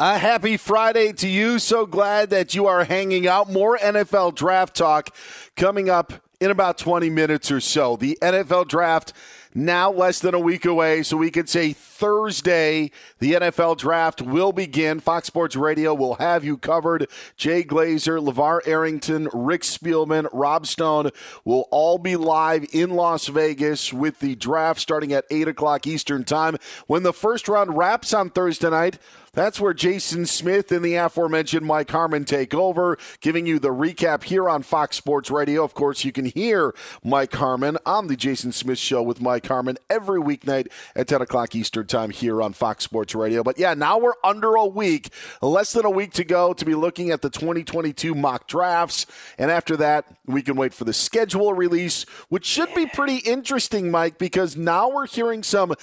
A happy Friday to you. So glad that you are hanging out. More NFL draft talk coming up in about 20 minutes or so. The NFL draft now less than a week away, so we could say Thursday the NFL draft will begin. Fox Sports Radio will have you covered. Jay Glazer, LeVar Arrington, Rick Spielman, Rob Stone will all be live in Las Vegas with the draft starting at 8 o'clock Eastern Time. When the first round wraps on Thursday night, that's where Jason Smith and the aforementioned Mike Harmon take over, giving you the recap here on Fox Sports Radio. Of course, you can hear Mike Harmon on the Jason Smith Show with Mike Harmon every weeknight at 10 o'clock Eastern Time here on Fox Sports Radio. But yeah, now we're under a week, less than a week to go to be looking at the 2022 mock drafts. And after that, we can wait for the schedule release, which should be pretty interesting, Mike, because now we're hearing some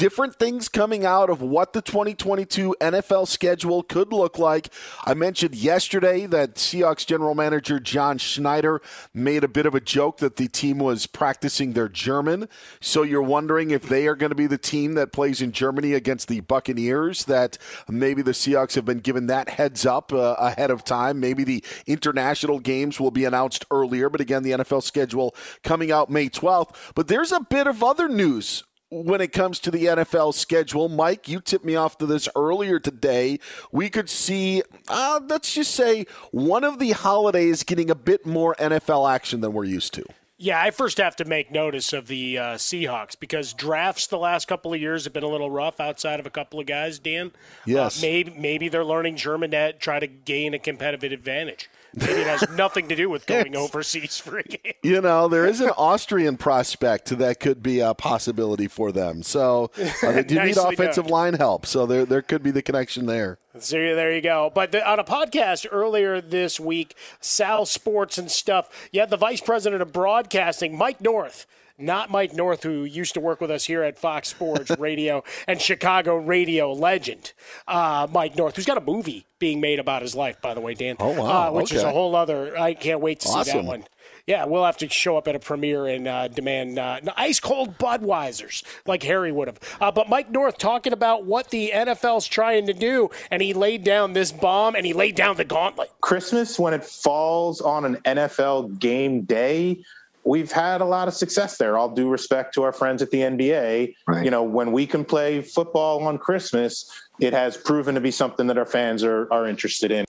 different things coming out of what the 2022 NFL schedule could look like. I mentioned yesterday that Seahawks general manager John Schneider made a bit of a joke that the team was practicing their German. So you're wondering if they are going to be the team that plays in Germany against the Buccaneers, that maybe the Seahawks have been given that heads up uh, ahead of time. Maybe the international games will be announced earlier, but again, the NFL schedule coming out May 12th. But there's a bit of other news when it comes to the NFL schedule. Mike, you tipped me off to this earlier today. We could see, uh, let's just say, one of the holidays getting a bit more NFL action than we're used to. Yeah, I first have to make notice of the uh, Seahawks because drafts the last couple of years have been a little rough outside of a couple of guys. Dan, yes, uh, maybe maybe they're learning German to try to gain a competitive advantage. Maybe it has nothing to do with going overseas for a game. You know, there is an Austrian prospect that could be a possibility for them. So uh, they do need offensive done. line help. So there, there could be the connection there. So there you go. But the, on a podcast earlier this week, Sal Sports and stuff, you had the vice president of broadcasting, Mike North not Mike North, who used to work with us here at Fox Sports Radio and Chicago radio legend, uh, Mike North, who's got a movie being made about his life, by the way, Dan. Oh, wow. Uh, which okay. is a whole other, I can't wait to awesome. see that one. Yeah, we'll have to show up at a premiere and uh, demand uh, ice cold Budweisers like Harry would have. Uh, but Mike North talking about what the NFL's trying to do, and he laid down this bomb and he laid down the gauntlet. Christmas, when it falls on an NFL game day, we've had a lot of success there. All due respect to our friends at the NBA. Right. You know, when we can play football on Christmas, it has proven to be something that our fans are, are interested in.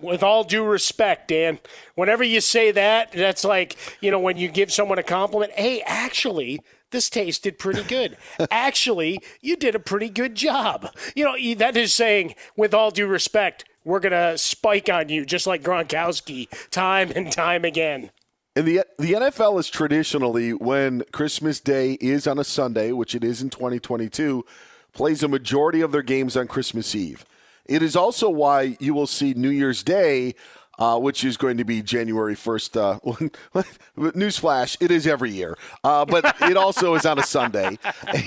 With all due respect, Dan, whenever you say that, that's like, you know, when you give someone a compliment, hey, actually, this tasted pretty good. actually, you did a pretty good job. You know, that is saying, with all due respect, we're going to spike on you just like Gronkowski time and time again. And the the NFL is traditionally when Christmas Day is on a Sunday, which it is in 2022, plays a majority of their games on Christmas Eve. It is also why you will see New Year's Day uh, which is going to be January 1st. Uh, newsflash, it is every year, uh, but it also is on a Sunday.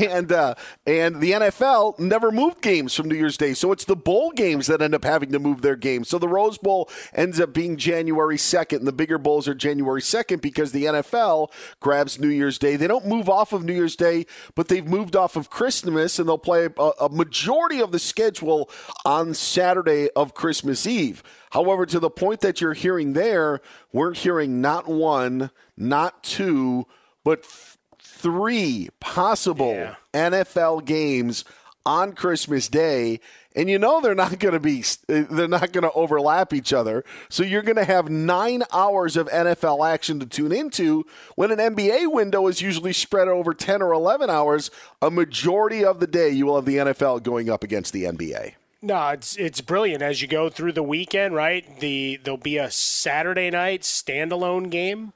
And, uh, and the NFL never moved games from New Year's Day, so it's the bowl games that end up having to move their games. So the Rose Bowl ends up being January 2nd, and the bigger bowls are January 2nd because the NFL grabs New Year's Day. They don't move off of New Year's Day, but they've moved off of Christmas, and they'll play a, a majority of the schedule on Saturday of Christmas Eve. However, to the point that you're hearing there, we're hearing not one, not two, but th- three possible yeah. NFL games on Christmas Day. And you know they're not going to be uh, they're not going to overlap each other. So you're going to have 9 hours of NFL action to tune into when an NBA window is usually spread over 10 or 11 hours a majority of the day you will have the NFL going up against the NBA no, it's it's brilliant as you go through the weekend, right? The there'll be a Saturday night standalone game,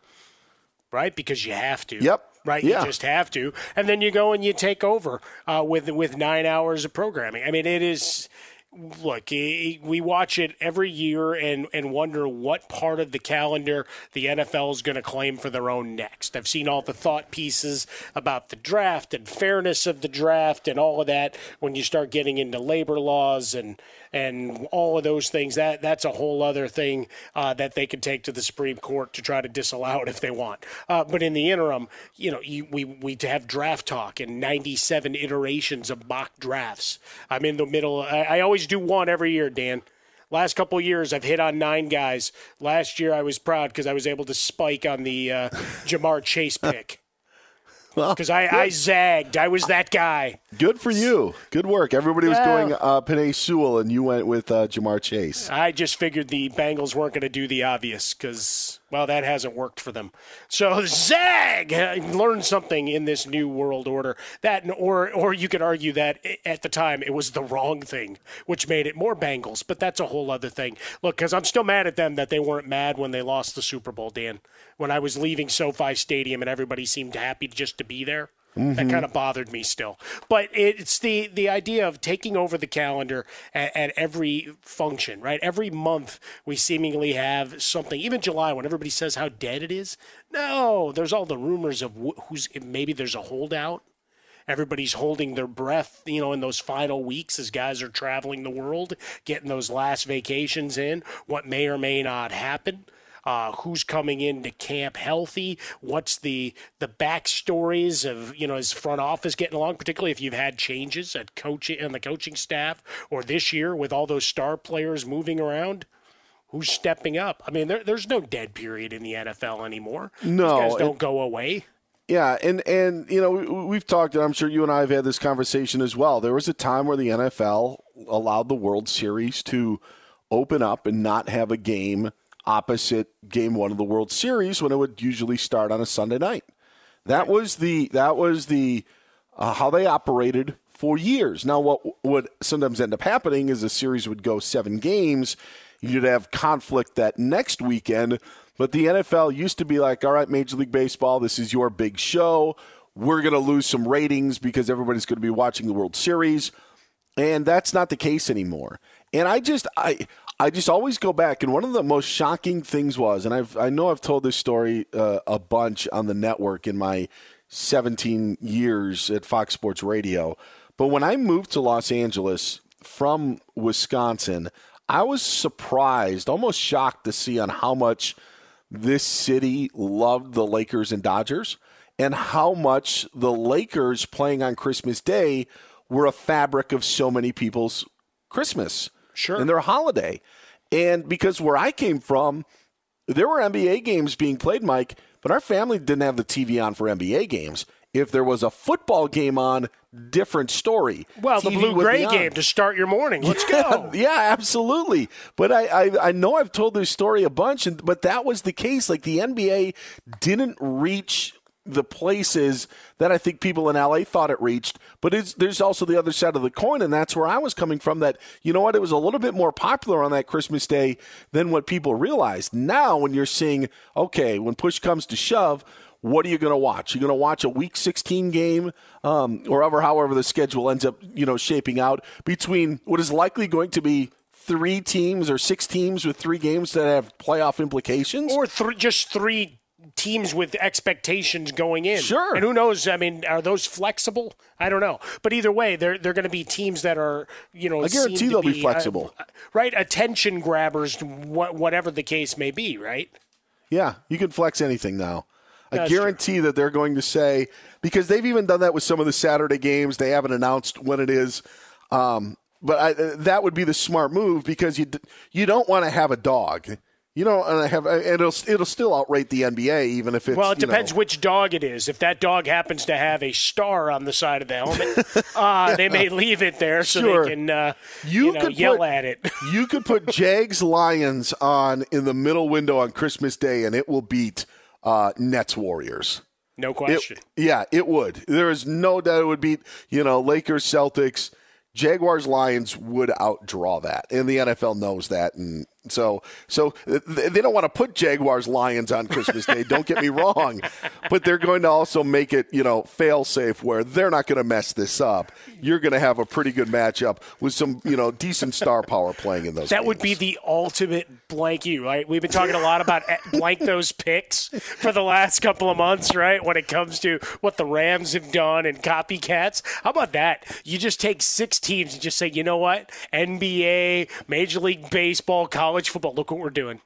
right? Because you have to. Yep. Right, yeah. you just have to, and then you go and you take over uh, with with nine hours of programming. I mean, it is look, we watch it every year and, and wonder what part of the calendar the NFL is going to claim for their own next. I've seen all the thought pieces about the draft and fairness of the draft and all of that when you start getting into labor laws and and all of those things. That that's a whole other thing uh, that they could take to the Supreme Court to try to disallow it if they want. Uh, but in the interim, you know, you, we we have draft talk and 97 iterations of mock drafts. I'm in the middle. I, I always do one every year, Dan. Last couple years, I've hit on nine guys. Last year, I was proud because I was able to spike on the uh, Ja'Marr Chase pick Well, because I, I zagged. I was that guy. Good for you. Good work. Everybody was going uh, Penei Sewell, and you went with uh, Ja'Marr Chase. I just figured the Bengals weren't going to do the obvious because well, that hasn't worked for them. So Zag learned something in this new world order. That, or or you could argue that at the time it was the wrong thing, which made it more Bengals. But that's a whole other thing. Look, because I'm still mad at them that they weren't mad when they lost the Super Bowl, Dan. When I was leaving SoFi Stadium and everybody seemed happy just to be there. Mm-hmm. That kind of bothered me still. But it's the the idea of taking over the calendar at, at, every function, right? Every month we seemingly have something. Even July, when everybody says how dead it is, no, there's all the rumors of who's maybe there's a holdout. Everybody's holding their breath, you know, in those final weeks as guys are traveling the world, getting those last vacations in. What may or may not happen uh, who's coming into camp healthy, what's the the backstories of you know his front office getting along, particularly if you've had changes at coaching and the coaching staff, or this year with all those star players moving around. Who's stepping up? I mean, there, there's no dead period in the NFL anymore. No, These guys don't it, go away. Yeah, and and you know we've talked, and I'm sure you and I have had this conversation as well. There was a time where the NFL allowed the World Series to open up and not have a game opposite game one of the World Series when it would usually start on a Sunday night. That was the that was the uh, how they operated for years. Now, what would sometimes end up happening is a series would go seven games. You'd have conflict that next weekend. But the NFL used to be like, all right, Major League Baseball, this is your big show. We're going to lose some ratings because everybody's going to be watching the World Series. And that's not the case anymore. And I just, I, I just always go back, and one of the most shocking things was, and I've, I know I've told this story uh, a bunch on the network in my 17 years at Fox Sports Radio. But when I moved to Los Angeles from Wisconsin, I was surprised, almost shocked to see on how much this city loved the Lakers and Dodgers and how much the Lakers playing on Christmas Day were a fabric of so many people's Christmas sure. and their holiday. And because where I came from, there were NBA games being played, Mike, but our family didn't have the TV on for NBA games. If there was a football game on, different story. Well, TV the blue gray game to start your morning. Let's yeah, go. Yeah, absolutely. But I, I, I know I've told this story a bunch, and, but that was the case. Like the NBA didn't reach the places that I think people in LA thought it reached. But there's also the other side of the coin, and that's where I was coming from. That you know what, it was a little bit more popular on that Christmas day than what people realized. Now, when you're seeing, okay, when push comes to shove. What are you going to watch? You're going to watch a Week 16 game, um, or however, however the schedule ends up, you know, shaping out between what is likely going to be three teams or six teams with three games that have playoff implications, or th- just three teams with expectations going in. Sure. And who knows? I mean, are those flexible? I don't know. But either way, they're they're going to be teams that are you know. I guarantee they'll be, be flexible. Uh, right, attention grabbers, whatever the case may be. Right. Yeah, you can flex anything now. I That's guarantee true. that they're going to say because they've even done that with some of the Saturday games. They haven't announced when it is. Um, but I, that would be the smart move because you you don't want to have a dog you know, and I have and it'll it'll still outrate the NBA even if it's well. It depends know. which dog it is. If that dog happens to have a star on the side of the helmet, uh, they may leave it there so sure. they can uh, you, you know, could yell put, at it. you could put Jags Lions on in the middle window on Christmas Day, and it will beat uh, Nets Warriors. No question. It, yeah, it would. There is no doubt it would beat you know Lakers Celtics. Jaguars Lions would outdraw that, and the NFL knows that, and so so they don't want to put Jaguars Lions on Christmas Day. don't get me wrong, but they're going to also make it you know fail safe where they're not going to mess this up. You're going to have a pretty good matchup with some you know decent star power playing in those. That games. would be the ultimate blank you right. We've been talking a lot about eh, blank those picks for the last couple of months, right? When it comes to what the Rams have done and copycats. How about that? You just take six teams and just say, you know what, NBA, Major League Baseball, college college football. Look what we're doing.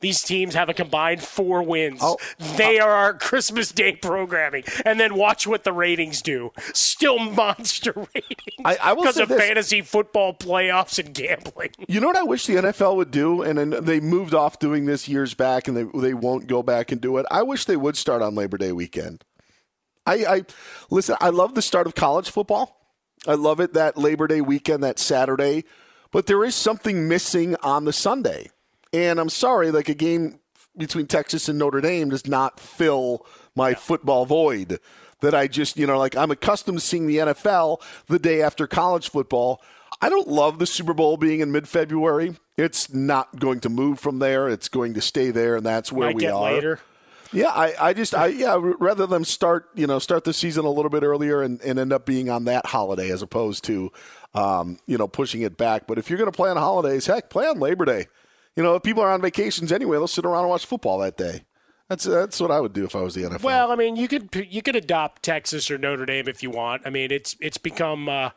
These teams have a combined four wins. Oh, they are our Christmas Day programming. And then watch what the ratings do. Still monster ratings. I, I because of this. fantasy football playoffs and gambling. You know what I wish the NFL would do? And they moved off doing this years back and they, they won't go back and do it. I wish they would start on Labor Day weekend. I, I listen, I love the start of college football. I love it that Labor Day weekend, that Saturday but there is something missing on the Sunday. And I'm sorry, like a game between Texas and Notre Dame does not fill my yeah. football void that I just, you know, like I'm accustomed to seeing the NFL the day after college football. I don't love the Super Bowl being in mid February. It's not going to move from there. It's going to stay there, and that's where Might we are. Later. Yeah, I, I just I yeah rather than start you know start the season a little bit earlier and, and end up being on that holiday as opposed to um, you know, pushing it back. But if you're going to play on holidays, heck, play on Labor Day. You know, if people are on vacations anyway, they'll sit around and watch football that day. That's that's what I would do if I was the NFL. Well, I mean, you could you could adopt Texas or Notre Dame if you want. I mean, it's it's become uh,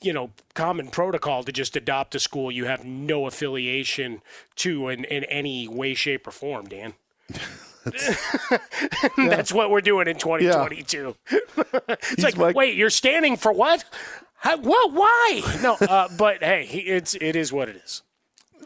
you know common protocol to just adopt a school you have no affiliation to in, in any way, shape, or form. Dan. that's, yeah. that's what we're doing in 2022. Yeah. it's He's like, my... wait, you're standing for what? How, what? Why? No, uh, but hey, it's it is what it is.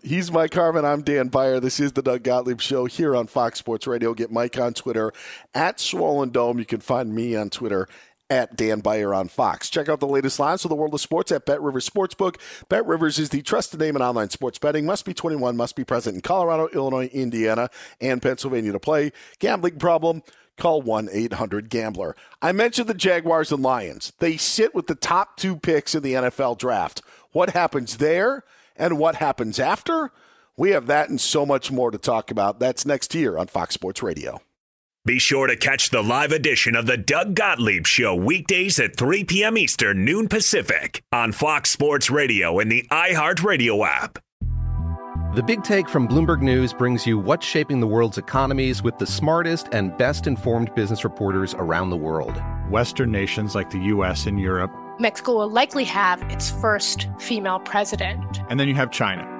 He's Mike Harmon. I'm Dan Beyer. This is the Doug Gottlieb Show here on Fox Sports Radio. Get Mike on Twitter at Swollen Dome. You can find me on Twitter at Dan Beyer on Fox. Check out the latest lines for the world of sports at Bet Rivers Sportsbook. Bet Rivers is the trusted name in online sports betting. Must be 21, must be present in Colorado, Illinois, Indiana, and Pennsylvania to play. Gambling problem? call 1 800 Gambler. I mentioned the Jaguars and Lions. They sit with the top two picks in the NFL draft. What happens there and what happens after? We have that and so much more to talk about. That's next year on Fox Sports Radio. Be sure to catch the live edition of the Doug Gottlieb Show weekdays at 3 p.m. Eastern, noon Pacific on Fox Sports Radio and the iHeartRadio app. The Big Take from Bloomberg News brings you what's shaping the world's economies with the smartest and best informed business reporters around the world. Western nations like the U.S. and Europe. Mexico will likely have its first female president. And then you have China.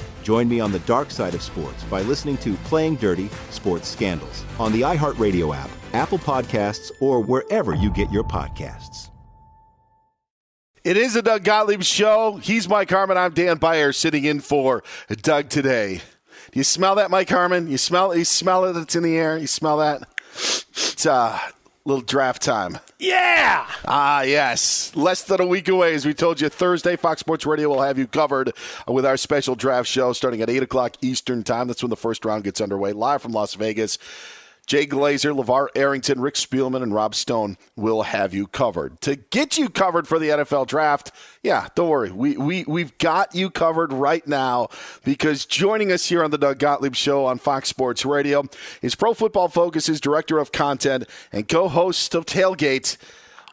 Join me on the dark side of sports by listening to Playing Dirty Sports Scandals on the iHeartRadio app, Apple Podcasts, or wherever you get your podcasts. It is a Doug Gottlieb show. He's Mike Harmon. I'm Dan Beyer sitting in for Doug today. Do you smell that, Mike Harmon? You smell you smell it? It's in the air. You smell that? It's uh, little draft time. Yeah. Ah, yes. Less than a week away, as we told you. Thursday, Fox Sports Radio will have you covered with our special draft show starting at 8 o'clock Eastern Time. That's when the first round gets underway, live from Las Vegas. Jay Glazer, LeVar Arrington, Rick Spielman, and Rob Stone will have you covered. To get you covered for the NFL draft, yeah, don't worry. We, we, we've got you covered right now because joining us here on the Doug Gottlieb Show on Fox Sports Radio is Pro Football Focus's Director of Content and co host of Tailgate.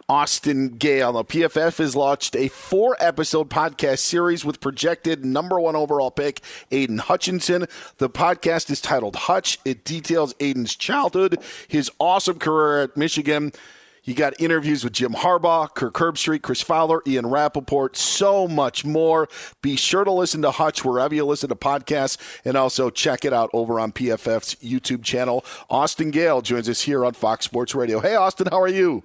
Austin Gayle. Now, PFF has launched a four episode podcast series with projected number one overall pick, Aidan Hutchinson. The podcast is titled Hutch. It details Aidan's childhood, his awesome career at Michigan. You got interviews with Jim Harbaugh, Kirk Herbstreit, Chris Fowler, Ian Rapoport, so much more. Be sure to listen to Hutch wherever you listen to podcasts and also check it out over on PFF's YouTube channel. Austin Gayle joins us here on Fox Sports Radio. Hey, Austin, how are you?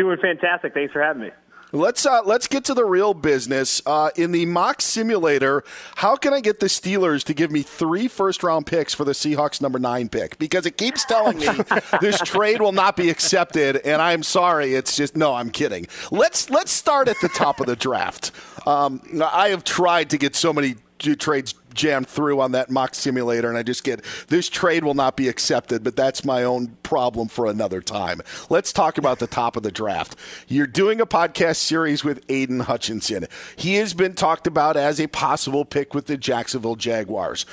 Doing fantastic. Thanks for having me. Let's uh, let's get to the real business. Uh, in the mock simulator, how can I get the Steelers to give me three first round picks for the Seahawks number nine pick? Because it keeps telling me this trade will not be accepted, and I'm sorry. It's just no. I'm kidding. Let's let's start at the top of the draft. Um, I have tried to get so many trades jammed through on that mock simulator, and I just get this trade will not be accepted, but that's my own problem for another time. Let's talk about the top of the draft. You're doing a podcast series with Aidan Hutchinson. He has been talked about as a possible pick with the Jacksonville Jaguars.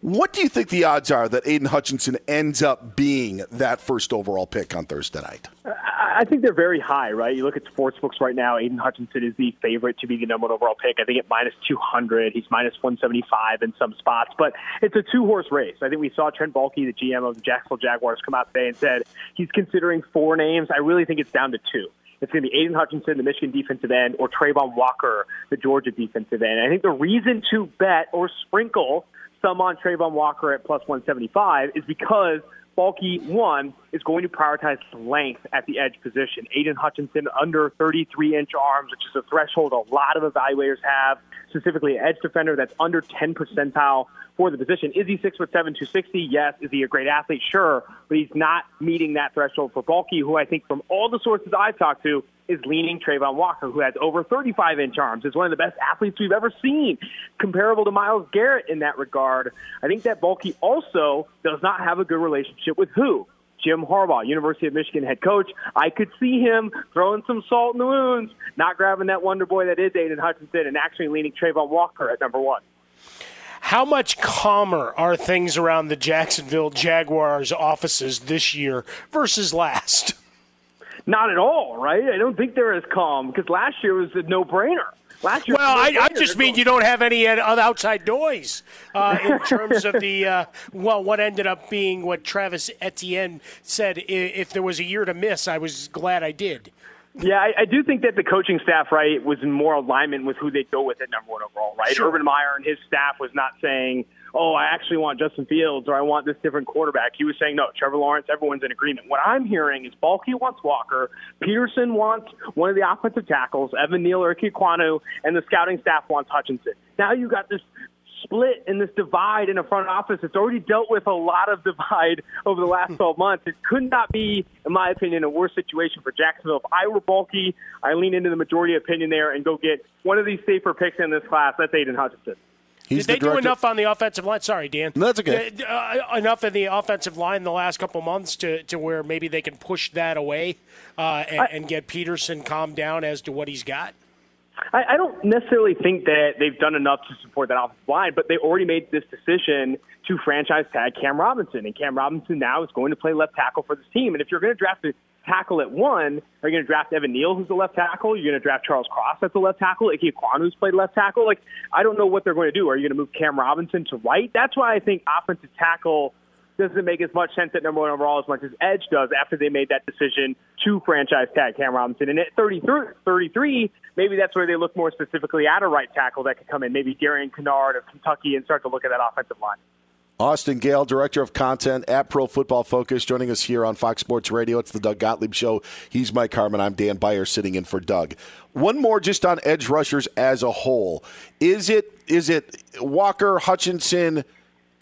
What do you think the odds are that Aidan Hutchinson ends up being that first overall pick on Thursday night? Uh, I think they're very high, right? You look at sports books right now. Aidan Hutchinson is the favorite to be the number one overall pick. I think at minus 200. He's minus 175 in some spots, but it's a two horse race. I think we saw Trent Baalke, the GM of the Jacksonville Jaguars, come out today and said he's considering four names. I really think it's down to two. It's going to be Aidan Hutchinson, the Michigan defensive end, or Travon Walker, the Georgia defensive end. I think the reason to bet or sprinkle some on Travon Walker at plus 175 is because Baalke, one, is going to prioritize length at the edge position. Aidan Hutchinson under 33 inch arms, which is a threshold a lot of evaluators have, specifically an edge defender that's under 10 percentile for the position. Is he six foot seven, 260? Yes. Is he a great athlete? Sure. But he's not meeting that threshold for Baalke, who I think from all the sources I've talked to is leaning Travon Walker, who has over 35 inch arms, is one of the best athletes we've ever seen, comparable to Myles Garrett in that regard. I think that Baalke also does not have a good relationship with who? Jim Harbaugh, University of Michigan head coach. I could see him throwing some salt in the wounds, not grabbing that wonder boy that is Aidan Hutchinson, and actually leaning Travon Walker at number one. How much calmer are things around the Jacksonville Jaguars offices this year versus last? Not at all, right? I don't think they're as calm because last year was a no-brainer. Last year, well, I, I, just mean you don't have any outside noise uh, in terms of the uh, well, what ended up being what Travis Etienne said. If there was a year to miss, I was glad I did. Yeah, I, I do think that the coaching staff, right, was in more alignment with who they go with at number one overall, right? Sure. Urban Meyer and his staff was not saying, oh, I actually want Justin Fields or I want this different quarterback. He was saying, no, Trevor Lawrence, everyone's in agreement. What I'm hearing is Baalke wants Walker, Pederson wants one of the offensive tackles, Evan Neal or Ekwonu, and the scouting staff wants Hutchinson. Now you got this split and this divide in a front office. It's already dealt with a lot of divide over the last 12 months. It could not be, in my opinion, a worse situation for Jacksonville. If I were Baalke, I lean into the majority opinion there and go get one of these safer picks in this class. That's Aidan Hutchinson. He's Did they do enough on the offensive line? Sorry, Dan. That's okay. Uh, uh, enough in the offensive line in the last couple months to, to where maybe they can push that away uh, and, I, and, get Pederson calmed down as to what he's got? I, I don't necessarily think that they've done enough to support that offensive line, but they already made this decision to franchise tag Cam Robinson. And Cam Robinson now is going to play left tackle for this team. And if you're going to draft a tackle at one, are you going to draft Evan Neal, who's a left tackle? You're going to draft Charles Cross, that's the left tackle. Ike who's played left tackle. Like, I don't know what they're going to do. Are you going to move Cam Robinson to right? That's why I think offensive tackle doesn't make as much sense at number one overall as much as Edge does after they made that decision to franchise tag Cam Robinson. And at 33, 33 maybe that's where they look more specifically at a right tackle that could come in, maybe Darian Kinnard of Kentucky, and start to look at that offensive line. Austin Gayle, Director of Content at Pro Football Focus, joining us here on Fox Sports Radio. It's the Doug Gottlieb Show. He's Mike Harmon. I'm Dan Beyer sitting in for Doug. One more just on edge rushers as a whole. Is it is it Walker, Hutchinson,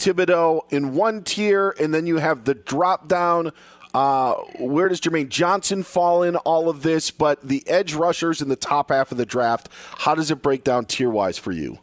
Thibodeaux in one tier, and then you have the drop down. Uh, where does Jermaine Johnson fall in all of this? But the edge rushers in the top half of the draft, how does it break down tier wise for you?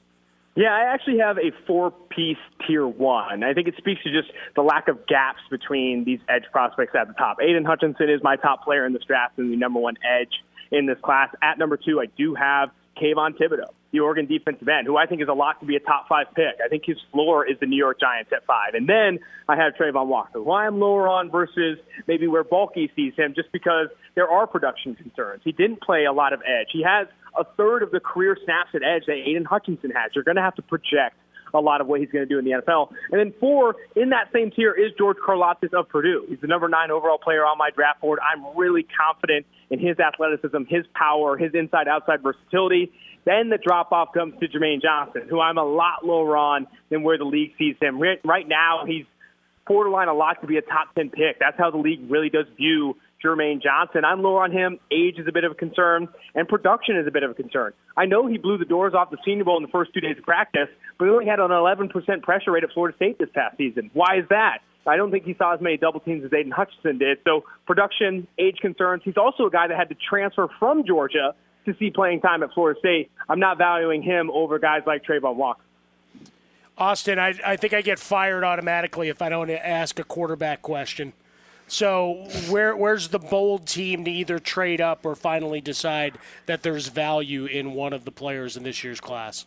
Yeah, I actually have a four piece tier one. I think it speaks to just the lack of gaps between these edge prospects at the top. Aidan Hutchinson is my top player in this draft and the number one edge in this class. At number two, I do have Kayvon Thibodeaux the Oregon defensive end, who I think is a lot to be a top five pick. I think his floor is the New York Giants at five. And then I have Travon Walker, who I am lower on versus maybe where Baalke sees him, just because there are production concerns. He didn't play a lot of edge. He has a third of the career snaps at edge that Aidan Hutchinson has. You're going to have to project a lot of what he's going to do in the NFL. And then four, in that same tier is George Karlaftis of Purdue. He's the number nine overall player on my draft board. I'm really confident in his athleticism, his power, his inside-outside versatility. Then the drop off comes to Jermaine Johnson, who I'm a lot lower on than where the league sees him. Right now, he's borderline a lot to be a top 10 pick. That's how the league really does view Jermaine Johnson. I'm lower on him. Age is a bit of a concern, and production is a bit of a concern. I know he blew the doors off the Senior Bowl in the first two days of practice, but he only had an 11% pressure rate at Florida State this past season. Why is that? I don't think he saw as many double teams as Aidan Hutchinson did. So production, age concerns. He's also a guy that had to transfer from Georgia to see playing time at Florida State. I'm not valuing him over guys like Travon Walker. Austin, I, I think I get fired automatically if I don't ask a quarterback question. So where where's the bold team to either trade up or finally decide that there's value in one of the players in this year's class?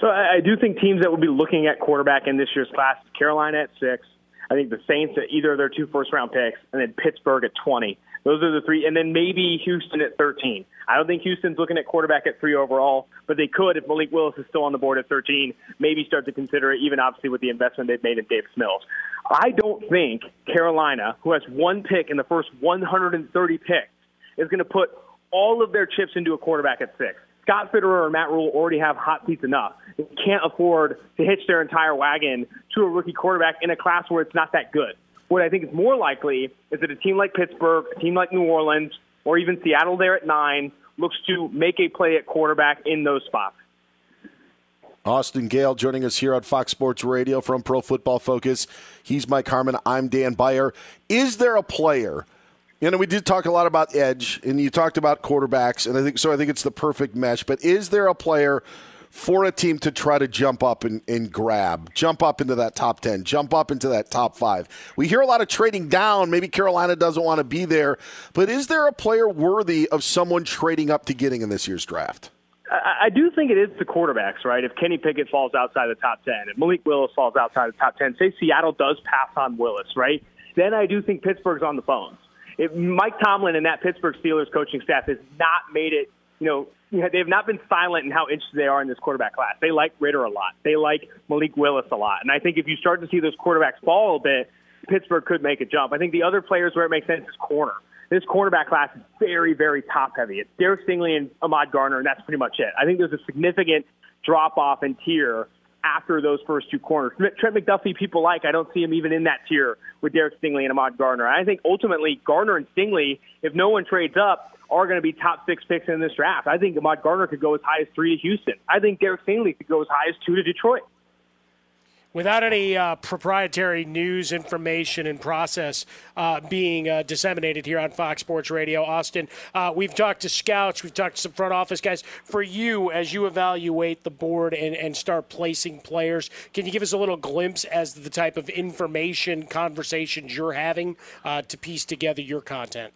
So I, I do think teams that will be looking at quarterback in this year's class, Carolina at six, I think the Saints at either of their two first round picks, and then Pittsburgh at 20. Those are the three, and then maybe Houston at 13. I don't think Houston's looking at quarterback at three overall, but they could if Malik Willis is still on the board at 13. Maybe start to consider it, even obviously with the investment they've made in Davis Mills. I don't think Carolina, who has one pick in the first 130 picks, is going to put all of their chips into a quarterback at six. Scott Fitterer or Matt Rhule already have hot seats enough. They can't afford to hitch their entire wagon to a rookie quarterback in a class where it's not that good. What I think is more likely is that a team like Pittsburgh, a team like New Orleans, or even Seattle there at nine looks to make a play at quarterback in those spots. Austin Gayle joining us here on Fox Sports Radio from Pro Football Focus. He's Mike Harmon. I'm Dan Beyer. Is there a player? You know, we did talk a lot about edge, and you talked about quarterbacks, and I think so. I think it's the perfect mesh. But is there a player for a team to try to jump up and, and grab, jump up into that top 10, jump up into that top five. We hear a lot of trading down. Maybe Carolina doesn't want to be there, but is there a player worthy of someone trading up to getting in this year's draft? I do think it is the quarterbacks, right? If Kenny Pickett falls outside the top 10, if Malik Willis falls outside the top 10, say Seattle does pass on Willis, right? Then I do think Pittsburgh's on the phones. If Mike Tomlin and that Pittsburgh Steelers coaching staff has not made it, you know, they have not been silent in how interested they are in this quarterback class. They like Ridder a lot. They like Malik Willis a lot. And I think if you start to see those quarterbacks fall a bit, Pittsburgh could make a jump. I think the other players where it makes sense is corner this quarterback class is very, very top heavy. It's Derek Stingley and Ahmad Gardner, and that's pretty much it. I think there's a significant drop off in tier after those first two corners. Trent McDuffie, people like. I don't see him even in that tier with Derek Stingley and Ahmad Gardner. I think ultimately Gardner and Stingley, if no one trades up, are going to be top six picks in this draft. I think Ahmad Gardner could go as high as three to Houston. I think Derek Stingley could go as high as two to Detroit without any uh, proprietary news information and process uh, being uh, disseminated here on Fox Sports Radio. Austin, uh, we've talked to scouts, we've talked to some front office guys. For you, as you evaluate the board and, and start placing players, can you give us a little glimpse as to the type of information conversations you're having uh, to piece together your content?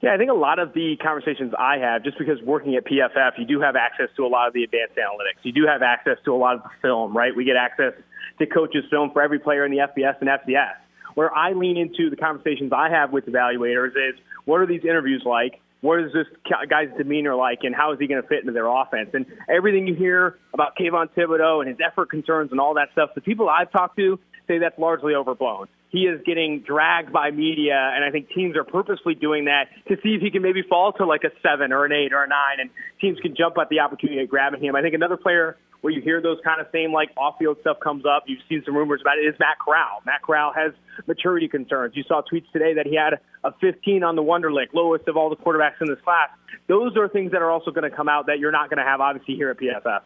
Yeah, I think a lot of the conversations I have, just because working at PFF, you do have access to a lot of the advanced analytics. You do have access to a lot of the film, right? We get access to coaches film for every player in the FBS and FCS. Where I lean into the conversations I have with evaluators is what are these interviews like? What is this guy's demeanor like, and how is he going to fit into their offense? And everything you hear about Kayvon Thibodeaux and his effort concerns and all that stuff, the people I've talked to say that's largely overblown. He is getting dragged by media, and I think teams are purposely doing that to see if he can maybe fall to like a seven or an eight or a nine, and teams can jump at the opportunity of grabbing him. I think another player where you hear those kind of same like off-field stuff comes up. You've seen some rumors about it. Is Matt Corral? Matt Corral has maturity concerns. You saw tweets today that he had a 15 on the Wonderlic, lowest of all the quarterbacks in this class. Those are things that are also going to come out that you're not going to have obviously here at PFF.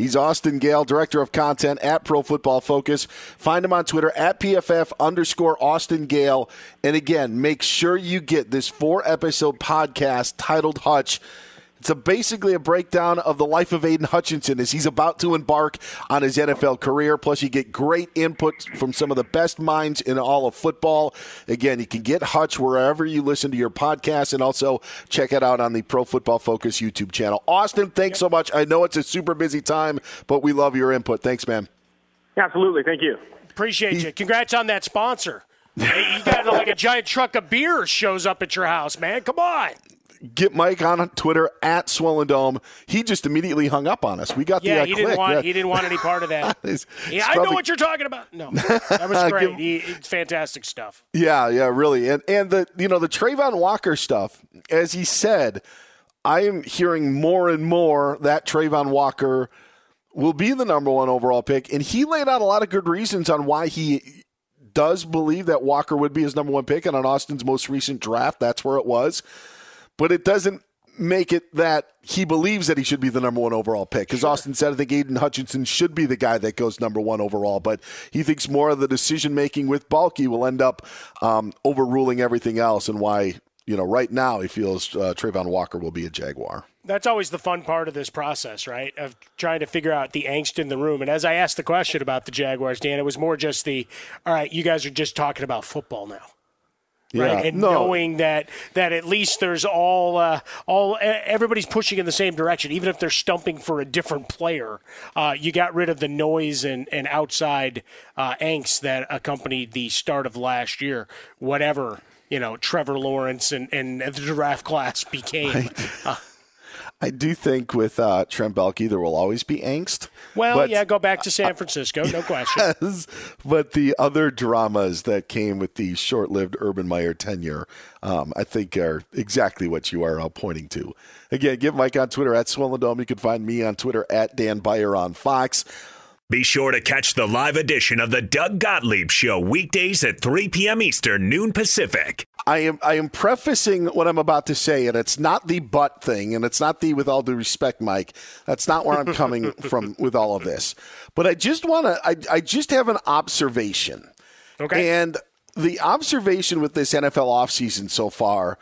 He's Austin Gayle, Director of Content at Pro Football Focus. Find him on Twitter at PFF underscore Austin Gayle. And again, make sure you get this four episode podcast titled Hutch. It's a basically a breakdown of the life of Aidan Hutchinson as he's about to embark on his NFL career. Plus, you get great input from some of the best minds in all of football. Again, you can get Hutch wherever you listen to your podcast and also check it out on the Pro Football Focus YouTube channel. Austin, thanks so much. I know it's a super busy time, but we love your input. Thanks, man. Absolutely. Thank you. Appreciate you. Congrats on that sponsor. you got like a giant truck of beer shows up at your house, man. Come on. Get Mike on Twitter at Swollen Dome. He just immediately hung up on us. We got yeah, the uh, he click. didn't want yeah. he didn't want any part of that. It's- yeah, it's I know what you're talking about. No, that was great. He, it's fantastic stuff. Yeah, yeah, really. And and the you know the Travon Walker stuff, as he said, I am hearing more and more that Travon Walker will be the number one overall pick, and he laid out a lot of good reasons on why he does believe that Walker would be his number one pick, and on Austin's most recent draft, that's where it was. But it doesn't make it that he believes that he should be the number one overall pick. Because Austin said, I think Aidan Hutchinson should be the guy that goes number one overall. But he thinks more of the decision making with Baalke will end up um, overruling everything else, and why you know right now he feels uh, Travon Walker will be a Jaguar. That's always the fun part of this process, right? Of trying to figure out the angst in the room. And as I asked the question about the Jaguars, Dan, it was more just the, all right, you guys are just talking about football now. Right, Yeah, and no. knowing that that at least there's all uh, all everybody's pushing in the same direction, even if they're stumping for a different player. Uh, you got rid of the noise and, and outside uh, angst that accompanied the start of last year. Whatever you know, Trevor Lawrence and, and the draft class became. Uh, I do think with uh, Trent Baalke there will always be angst. well, but- yeah, go back to San Francisco, no question. Yes, but the other dramas that came with the short-lived Urban Meyer tenure, um, I think, are exactly what you are uh, pointing to. Again, give Mike on Twitter at Swollen Dome. You can find me on Twitter at Dan Beyer on Fox. Be sure to catch the live edition of the Doug Gottlieb Show weekdays at 3 p.m. Eastern, noon Pacific. I am I am prefacing what I'm about to say, and it's not the butt thing, and it's not the with all due respect, Mike. That's not where I'm coming from with all of this. But I just want to. I, I just have an observation. Okay. And the observation with this NFL offseason so far,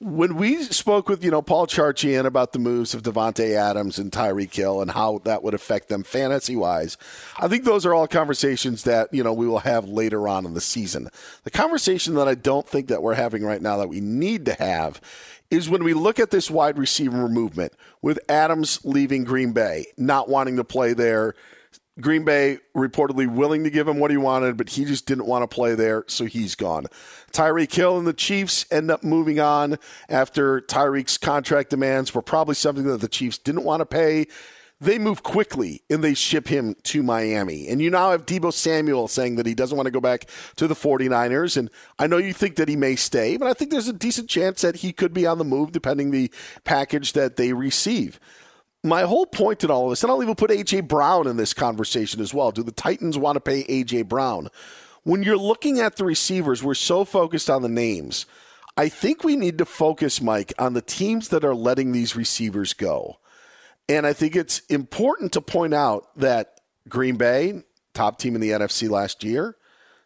when we spoke with you know Paul Charchian about the moves of Davante Adams and Tyreek Hill and how that would affect them fantasy wise, I think those are all conversations that you know we will have later on in the season. The conversation that I don't think that we're having right now that we need to have is when we look at this wide receiver movement with Adams leaving Green Bay, not wanting to play there. Green Bay reportedly willing to give him what he wanted, but he just didn't want to play there, so he's gone. Tyreek Hill and the Chiefs end up moving on after Tyreek's contract demands were probably something that the Chiefs didn't want to pay. They move quickly and they ship him to Miami. And you now have Deebo Samuel saying that he doesn't want to go back to the 49ers. And I know you think that he may stay, but I think there's a decent chance that he could be on the move depending the package that they receive my whole point in all of this, and I'll even put AJ Brown in this conversation as well. Do the Titans want to pay AJ Brown? When you're looking at the receivers, we're so focused on the names. I think we need to focus, Mike, on the teams that are letting these receivers go. And I think it's important to point out that Green Bay, top team in the NFC last year,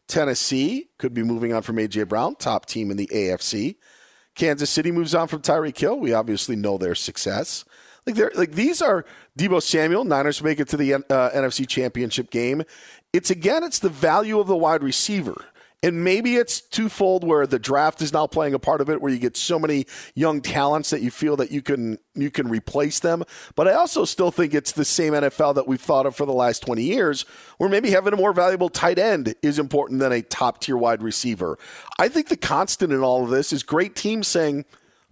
Tennessee could be moving on from AJ Brown, top team in the AFC. Kansas City moves on from Tyreek Hill. We obviously know their success. Like they're like these are Deebo Samuel. Niners make it to the uh, NFC Championship game. It's again, it's the value of the wide receiver. And maybe it's twofold where the draft is now playing a part of it where you get so many young talents that you feel that you can you can replace them. But I also still think it's the same NFL that we've thought of for the last 20 years where maybe having a more valuable tight end is important than a top tier wide receiver. I think the constant in all of this is great teams saying,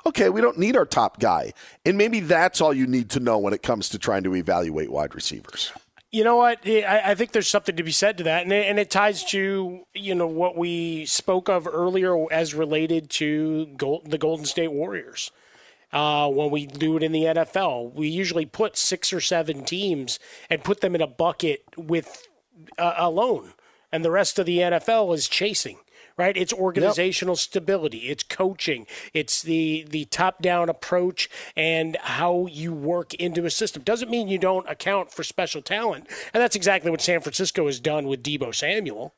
okay, we don't need our top guy. And maybe that's all you need to know when it comes to trying to evaluate wide receivers. You know what? I, think there's something to be said to that, and it, ties to you know what we spoke of earlier as related to the Golden State Warriors. Uh, when we do it in the NFL, we usually put six or seven teams and put them in a bucket with uh, alone, and the rest of the NFL is chasing right? It's organizational yep. stability, it's coaching, it's the the top down approach and how you work into a system. Doesn't mean you don't account for special talent, and that's exactly what San Francisco has done with Deebo Samuel.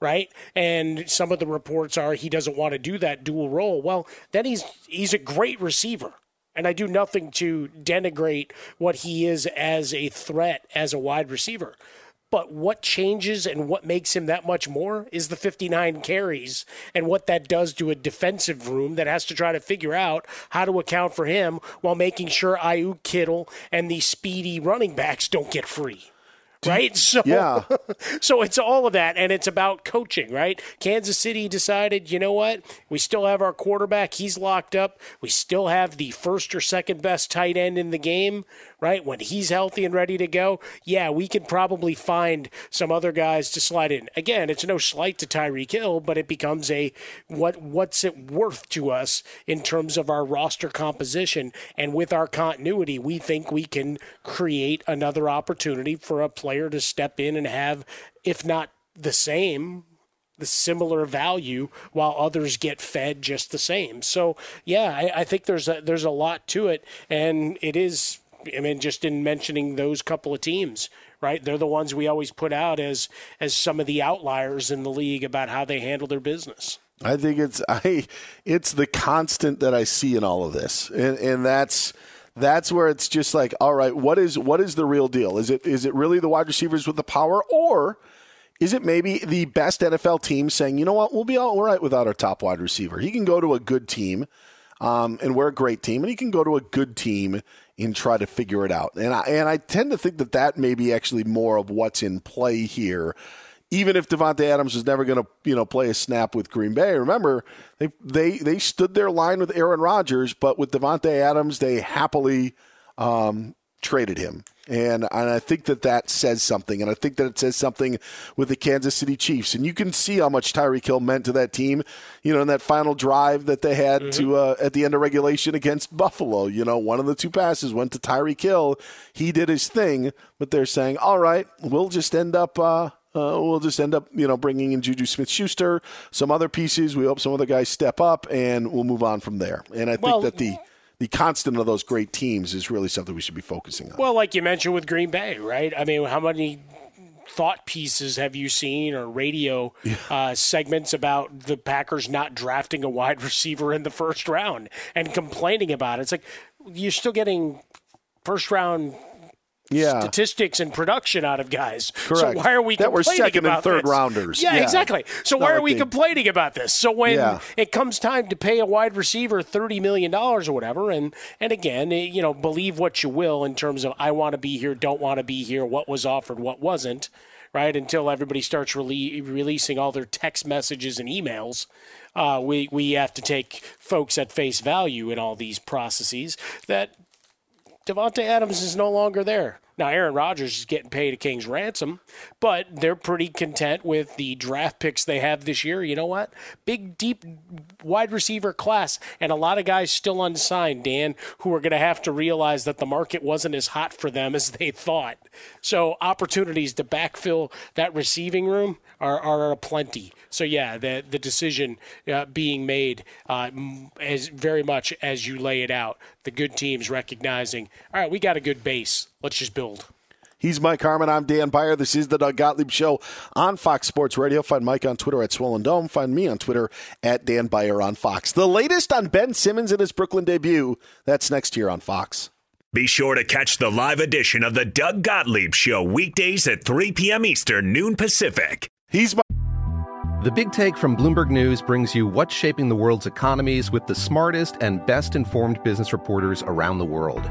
Right, and some of the reports are he doesn't want to do that dual role. Well, then he's he's a great receiver, and I do nothing to denigrate what he is as a threat as a wide receiver. But what changes and what makes him that much more is the 59 carries and what that does to a defensive room that has to try to figure out how to account for him while making sure Ayuk Kittle and the speedy running backs don't get free. Right? So, Yeah. so it's all of that, and it's about coaching, right? Kansas City decided, you know what? We still have our quarterback. He's locked up. We still have the first or second best tight end in the game, right? When he's healthy and ready to go, yeah, we can probably find some other guys to slide in. Again, it's no slight to Tyreek Hill, but it becomes a what what's it worth to us in terms of our roster composition and with our continuity, we think we can create another opportunity for a player to step in and have if not the same the similar value while others get fed just the same. So yeah, I, I think there's a there's a lot to it, and it is. I mean, just in mentioning those couple of teams, right? They're the ones we always put out as as some of the outliers in the league about how they handle their business. I think it's I it's the constant that I see in all of this. And and that's that's where it's just like, all right, what is what is the real deal? Is it is it really the wide receivers with the power or is it maybe the best NFL team saying, you know what, we'll be all right without our top wide receiver. He can go to a good team, um, and we're a great team, and he can go to a good team and try to figure it out. And I, and I tend to think that that may be actually more of what's in play here. Even if Davante Adams is never going to, you know, play a snap with Green Bay, remember they they they stood their line with Aaron Rodgers, but with Davante Adams, they happily um, traded him. And, and I think that that says something. And I think that it says something with the Kansas City Chiefs. And you can see how much Tyreek Hill meant to that team, you know, in that final drive that they had to uh, at the end of regulation against Buffalo. You know, one of the two passes went to Tyreek Hill. He did his thing, but they're saying, all right, we'll just end up. Uh, uh, we'll just end up, you know, bringing in Juju Smith-Schuster, some other pieces. We hope some other guys step up, and we'll move on from there. And I think Well- that the the constant of those great teams is really something we should be focusing on. Well, like you mentioned with Green Bay, right? I mean, how many thought pieces have you seen or radio uh, segments about the Packers not drafting a wide receiver in the first round and complaining about it? It's like you're still getting first round Yeah. statistics and production out of guys. So Correct. why are we That were complaining second and third this? rounders. Yeah, Yeah. exactly. So why not are we complaining about this? So when Yeah. it comes time to pay a wide receiver thirty million dollars or whatever, and and again, eh, you know, believe what you will in terms of I want to be here, don't want to be here, what was offered, what wasn't. Right until everybody starts rele- releasing all their text messages and emails, uh, we we have to take folks at face value in all these processes. That Davante Adams is no longer there. Now Aaron Rodgers is getting paid a king's ransom, but they're pretty content with the draft picks they have this year. You know what? Big deep wide receiver class and a lot of guys still unsigned, Dan, who are going to have to realize that the market wasn't as hot for them as they thought. So opportunities to backfill that receiving room are, are aplenty. So yeah, the the decision uh, being made uh, as very much as you lay it out. The good teams recognizing, all right, we got a good base. Let's just build. He's Mike Harmon. I'm Dan Beyer. This is the Doug Gottlieb Show on Fox Sports Radio. Find Mike on Twitter at Swollen Dome. Find me on Twitter at Dan Beyer on Fox. The latest on Ben Simmons and his Brooklyn debut. That's next year on Fox. Be sure to catch the live edition of the Doug Gottlieb Show weekdays at 3 p.m. Eastern, noon Pacific. He's my. The Big Take from Bloomberg News brings you what's shaping the world's economies with the smartest and best informed business reporters around the world.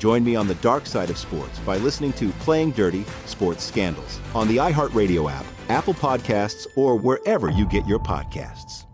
Join me on the dark side of sports by listening to Playing Dirty Sports Scandals on the iHeartRadio app, Apple Podcasts, or wherever you get your podcasts.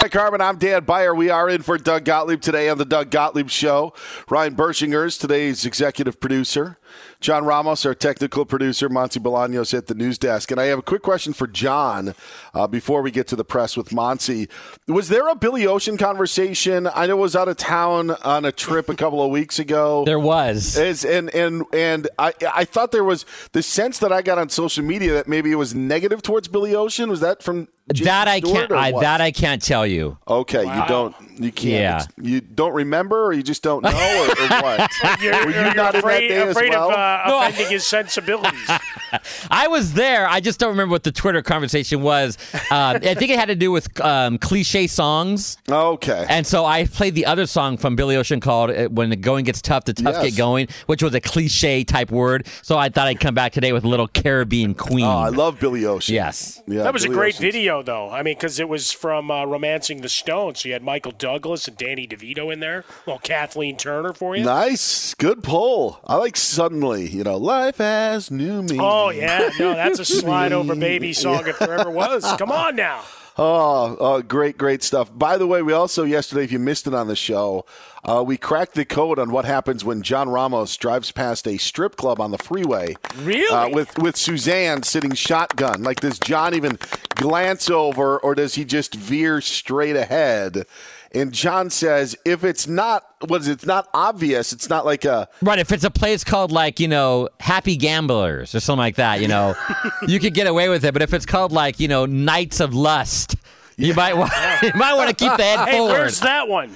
Hi, Carmen. I'm Dan Beyer. We are in for Doug Gottlieb today on the Doug Gottlieb Show. Ryan Bershingers, today's executive producer. John Ramos, our technical producer. Monty Bolaños at the news desk. And I have a quick question for John uh, before we get to the press with Monty. Was there a Billy Ocean conversation? I know I was out of town on a trip a couple of weeks ago. There was. Is, and and and I I thought there was the sense that I got on social media that maybe it was negative towards Billy Ocean. Was that from Jason that I can't. I, that I can't tell you. Okay, you don't. You can't. Yeah. You don't remember, or you just don't know, or, or what? You're, Were you you're not afraid, in that day afraid as well? Of uh, offending his sensibilities. I was there. I just don't remember what the Twitter conversation was. Um, I think it had to do with um, cliche songs. Okay. And so I played the other song from Billy Ocean called uh, "When the Going Gets Tough, the Tough Yes. Get Going," which was a cliche type word. So I thought I'd come back today with a little Caribbean Queen. Oh, I love Billy Ocean. Yes. Yeah, that was a great Ocean's- video, though. I mean, because it was from uh, *Romancing the Stone*, so you had Michael Douglas and Danny DeVito in there. Well, Kathleen Turner for you. Nice, good pull. I like suddenly. You know, life has new meaning. Oh yeah, no, that's a slide over baby song if there ever was. Come on now. Oh, oh, great, great stuff. By the way, we also yesterday, if you missed it on the show, uh, we cracked the code on what happens when John Ramos drives past a strip club on the freeway. Really? Uh, with with Suzanne sitting shotgun. Like, does John even glance over, or does he just veer straight ahead? And John says, if it's not, what is it? It's not obvious. It's not like a Right, if it's a place called like you know Happy Gamblers or something like that, you know, you could get away with it. But if it's called like you know Knights of Lust, you might wa- you might want to keep the head Hey, forward. where's that one?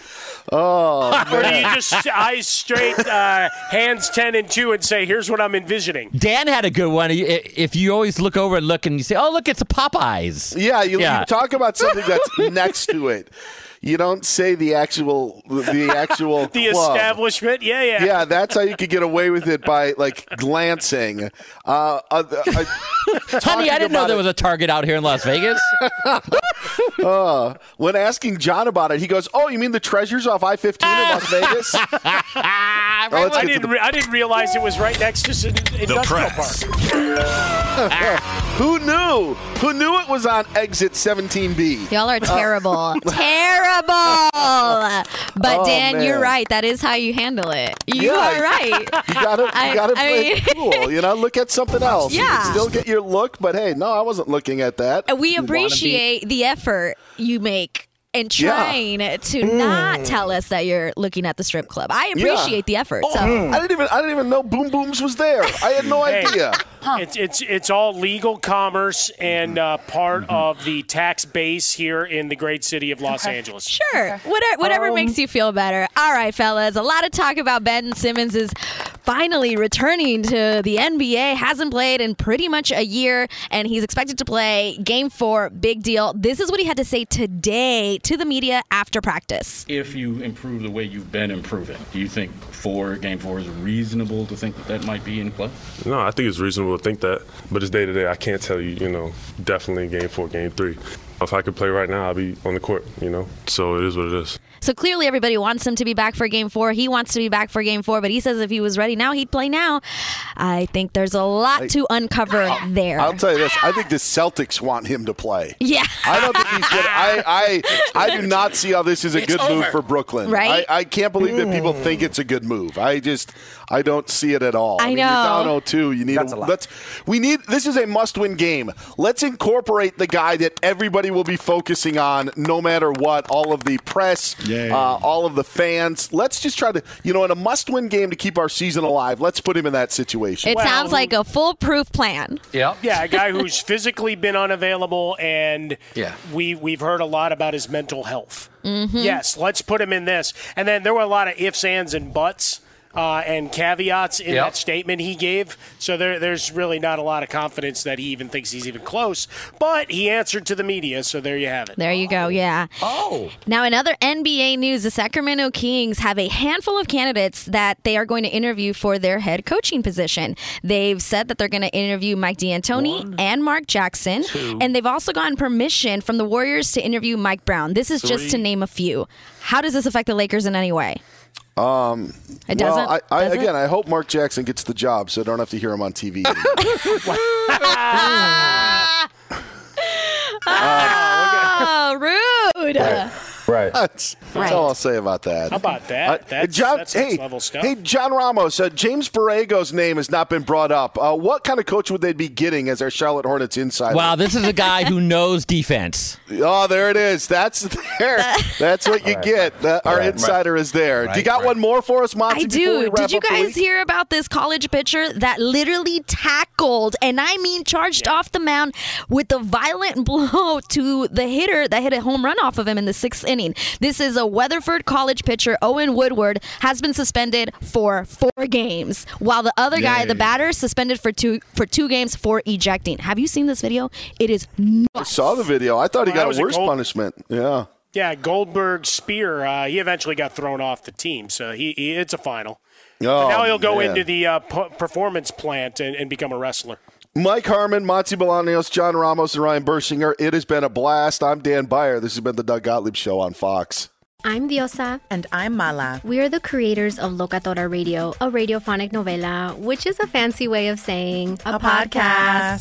Oh, or do you just eyes straight, uh, hands ten and two, and say, "Here's what I'm envisioning." Dan had a good one. If you always look over and look and you say, "Oh, look, it's a Popeyes." Yeah, you, Yeah. you talk about something that's next to it. You don't say the actual the actual The club. establishment, yeah, yeah, Yeah, that's how you could get away with it by like glancing. Uh, uh, uh, Honey, I didn't know there it- was a Target out here in Las Vegas. uh, when asking John about it, he goes, "Oh, you mean the treasures off I fifteen in Las Vegas?" yeah, Oh, let's I didn't. the- Re- I didn't realize it was right next to an industrial press. park. Who knew? Who knew it was on exit 17B? Y'all are Uh, terrible. terrible. But Oh, Dan, you're right. That is how you handle it. You Yeah, are right. You gotta, you I- gotta I play mean- cool. You know, look at something else. You Yeah. can still get your look, but hey, no, I wasn't looking at that. we You appreciate the effort you make in Yeah. trying to not tell us that you're looking at the strip club. I Yeah. appreciate the effort. Oh, So I didn't even I didn't even know Boom Booms was there. I had no Hey, idea. It's it's it's all legal commerce and uh, part Mm-hmm. of the tax base here in the great city of Los Angeles. Sure. Whatever, whatever Um, makes you feel better. All right, fellas. A lot of talk about Ben Simmons is finally returning to the NBA. Hasn't played in pretty much a year, and he's expected to play game four. Big deal. This is what he had to say today to the media after practice. If you improve the way you've been improving, do you think four game four is reasonable to think that that might be in play? No, I think it's reasonable to think that, but it's day to day. I can't tell you, you know, definitely game four, game three. If I could play right now, I'd be on the court, you know. So it is what it is. So clearly, everybody wants him to be back for game four. He wants to be back for game four, but he says if he was ready now, he'd play now. I think there's a lot to uncover there. I'll tell you this. I think the Celtics want him to play. Yeah. I don't think he's good. I, I, I do not see how this is a It's good move for Brooklyn. Right? I, I can't believe that people think it's a good move. I just, I don't see it at all. I mean, know. You're down 0-2. You need That's a, a lot. let's. We need. This is a must-win game. Let's incorporate the guy that everybody will be focusing on, no matter what. All of the press, uh, all of the fans. Let's just try to, you know, in a must-win game to keep our season alive. Let's put him in that situation. It sounds like a foolproof plan. Yeah. Yeah, a guy who's physically been unavailable, and Yeah. we we've heard a lot about his mental health. Mhm. Yes, let's put him in this. And then there were a lot of ifs, ands, and buts. Uh, and caveats in Yep. that statement he gave. So there, there's really not a lot of confidence that he even thinks he's even close. But he answered to the media, so there you have it. There you go. Yeah. Oh. Now, in other NBA news, the Sacramento Kings have a handful of candidates that they are going to interview for their head coaching position. They've said that they're going to interview Mike D'Antoni and Mark Jackson, Two. and they've also gotten permission from the Warriors to interview Mike Brown. This is just to name a few. How does this affect the Lakers in any way? Um, It doesn't? I, I, Does it? again, I hope Mark Jackson gets the job, so I don't have to hear him on TV. oh, rude. Right. That's, that's Right. all I'll say about that. How about that? That's- John, that's hey, next-level stuff. hey, John Ramos. Uh, James Borrego's name has not been brought up. Uh, what kind of coach would they be getting as our Charlotte Hornets insider? Wow, this is a guy who knows defense. Oh, there it is. That's there. That's what you Right. get. That- our Right. insider is there. do you Right, got one more for us, Monty? I before we do. wrap Did you guys hear about this college pitcher that literally tackled, and I mean charged off the mound with a violent blow to the hitter that hit a home run off of him in the sixth inning? This is a Weatherford College pitcher, Owen Woodward, has been suspended for four games, while the other guy, the Yay. batter, suspended for two for two games for ejecting. Have you seen this video? It is I saw the video. I thought he Well, got a a worse goal- punishment. Yeah. Yeah, Goldberg Spear. Uh, he eventually got thrown off the team, so he, he it's a final. Oh, now he'll go man. into the uh, p- performance plant and, and become a wrestler. Mike Harmon, Monty Bolaños, John Ramos, and Ryan Bershinger. It has been a blast. I'm Dan Beyer. This has been the Doug Gottlieb Show on Fox. I'm Diosa. And I'm Mala. We are the creators of Locatora Radio, a radiophonic novela, which is a fancy way of saying A podcast.